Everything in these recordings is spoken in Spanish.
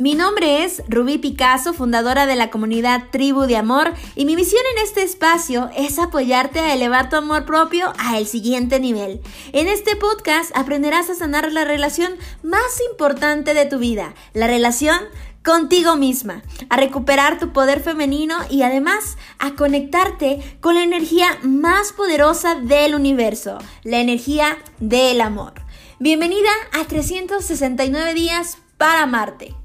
Mi nombre es Rubí Picasso, fundadora de la comunidad Tribu de Amor, y mi misión en este espacio es apoyarte a elevar tu amor propio al siguiente nivel. En este podcast aprenderás a sanar la relación más importante de tu vida, la relación contigo misma, a recuperar tu poder femenino y además a conectarte con la energía más poderosa del universo, la energía del amor. Bienvenida a 369 días para amarte.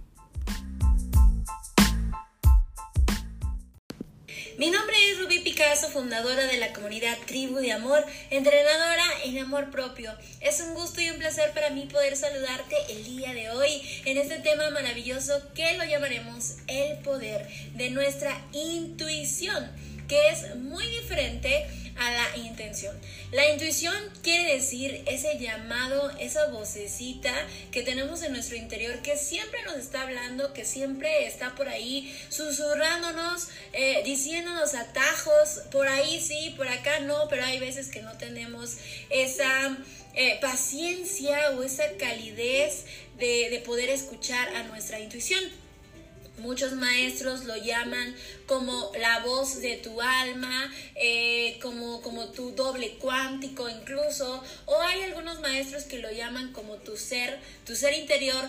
Mi nombre es Ruby Picasso, fundadora de la comunidad Tribu de Amor, entrenadora en amor propio. Es un gusto y un placer para mí poder saludarte el día de hoy en este tema maravilloso que lo llamaremos el poder de nuestra intuición, que es muy diferente a la intención. La intuición quiere decir ese llamado, esa vocecita que tenemos en nuestro interior que siempre nos está hablando, que siempre está por ahí susurrándonos, eh, diciéndonos atajos, por ahí sí, por acá no, pero hay veces que no tenemos esa eh, paciencia o esa calidez de, de poder escuchar a nuestra intuición. Muchos maestros lo llaman como la voz de tu alma, eh, como, como tu doble cuántico incluso, o hay algunos maestros que lo llaman como tu ser, tu ser interior,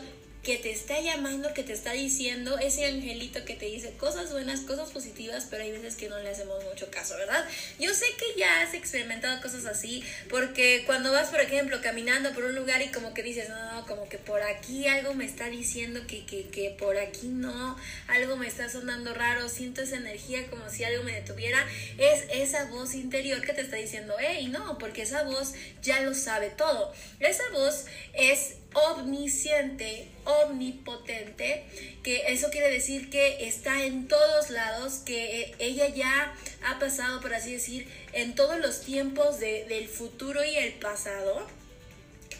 que te está llamando, que te está diciendo, ese angelito que te dice cosas buenas, cosas positivas, pero hay veces que no le hacemos mucho caso, ¿verdad? Yo sé que ya has experimentado cosas así, porque cuando vas, por ejemplo, caminando por un lugar y como que dices, no, como que por aquí algo me está diciendo que, que, que por aquí no, algo me está sonando raro, siento esa energía como si algo me detuviera, es esa voz interior que te está diciendo, hey, no, porque esa voz ya lo sabe todo. Esa voz es omnisciente, omnipotente, que eso quiere decir que está en todos lados, que ella ya ha pasado, por así decir, en todos los tiempos del futuro y el pasado,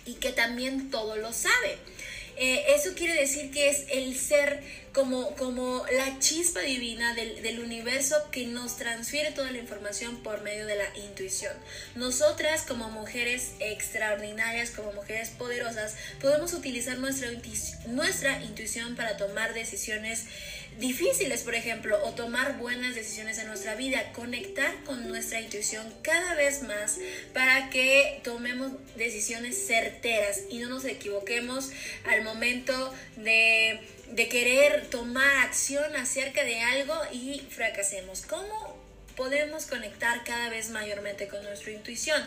y que también todo lo sabe. Eh, eso quiere decir que es el ser como, como la chispa divina del, del, universo que nos transfiere toda la información por medio de la intuición. Nosotras como mujeres extraordinarias, como mujeres poderosas, podemos utilizar nuestra, nuestra intuición para tomar decisiones difíciles, por ejemplo, o tomar buenas decisiones en nuestra vida, conectar con nuestra intuición cada vez más para que tomemos decisiones certeras y no nos equivoquemos al momento de, de querer tomar acción acerca de algo y fracasemos. ¿Cómo podemos conectar cada vez mayormente con nuestra intuición?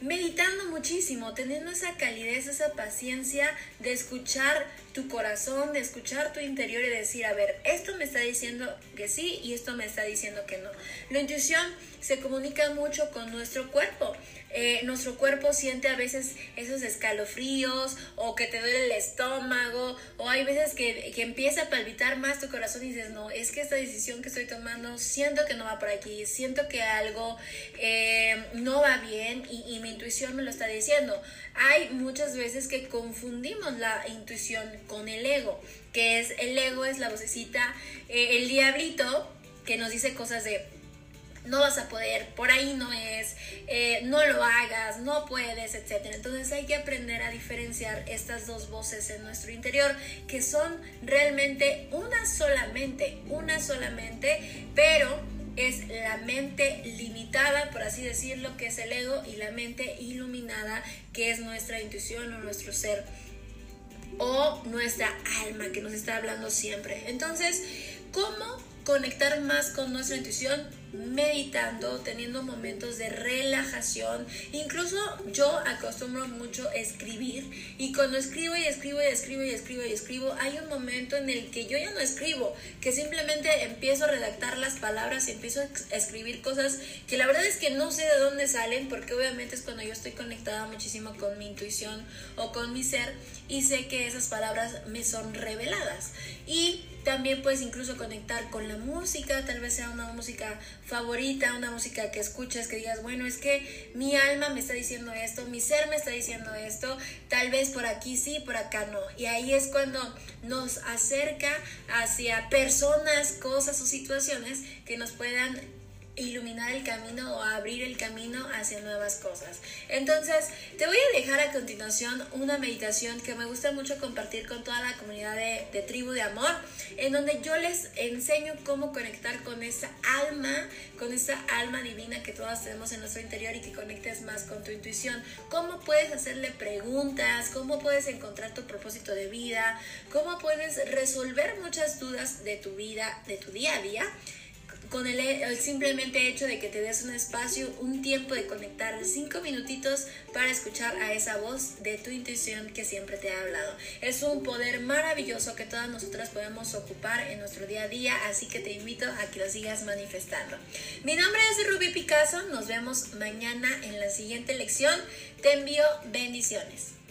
meditando muchísimo, teniendo esa calidez, esa paciencia de escuchar tu corazón, de escuchar tu interior y decir, a ver, esto me está diciendo que sí y esto me está diciendo que no. La intuición se comunica mucho con nuestro cuerpo. Eh, nuestro cuerpo siente a veces esos escalofríos o que te duele el estómago o hay veces que, que, empieza a palpitar más tu corazón y dices, no, es que esta decisión que estoy tomando siento que no va por aquí, siento que algo eh, no va bien y, y mi intuición me lo está diciendo. Hay muchas veces que confundimos la intuición con el ego, que es el ego es la vocecita, eh, el diablito que nos dice cosas de no vas a poder, por ahí no es, eh, no lo hagas, no puedes, etc. Entonces hay que aprender a diferenciar estas dos voces en nuestro interior, que son realmente una solamente, una solamente, pero es la mente limitada, por así decirlo, que es el ego, y la mente iluminada, que es nuestra intuición o nuestro ser o nuestra alma que nos está hablando siempre. Entonces, ¿cómo conectar más con nuestra intuición? meditando, teniendo momentos de relajación. Incluso yo acostumbro mucho escribir y cuando escribo y escribo y escribo y escribo y escribo, hay un momento en el que yo ya no escribo, que simplemente empiezo a redactar las palabras y empiezo a escribir cosas que la verdad es que no sé de dónde salen porque obviamente es cuando yo estoy conectada muchísimo con mi intuición o con mi ser y sé que esas palabras me son reveladas. Y también puedes incluso conectar con la música, tal vez sea una música favorita, una música que escuchas, que digas, bueno, es que mi alma me está diciendo esto, mi ser me está diciendo esto, tal vez por aquí sí, por acá no. Y ahí es cuando nos acerca hacia personas, cosas o situaciones que nos puedan iluminar el camino o abrir el camino hacia nuevas cosas. Entonces, te voy a dejar a continuación una meditación que me gusta mucho compartir con toda la comunidad de, tribu de amor, en donde yo les enseño cómo conectar con esa alma, con esa alma divina que todas tenemos en nuestro interior y que conectes más con tu intuición. Cómo puedes hacerle preguntas, cómo puedes encontrar tu propósito de vida, cómo puedes resolver muchas dudas de tu vida, de tu día a día con el, simplemente hecho de que te des un espacio, un tiempo de conectar cinco minutitos para escuchar a esa voz de tu intuición que siempre te ha hablado. Es un poder maravilloso que todas nosotras podemos ocupar en nuestro día a día, así que te invito a que lo sigas manifestando. Mi nombre es Ruby Picasso, nos vemos mañana en la siguiente lección. Te envío bendiciones.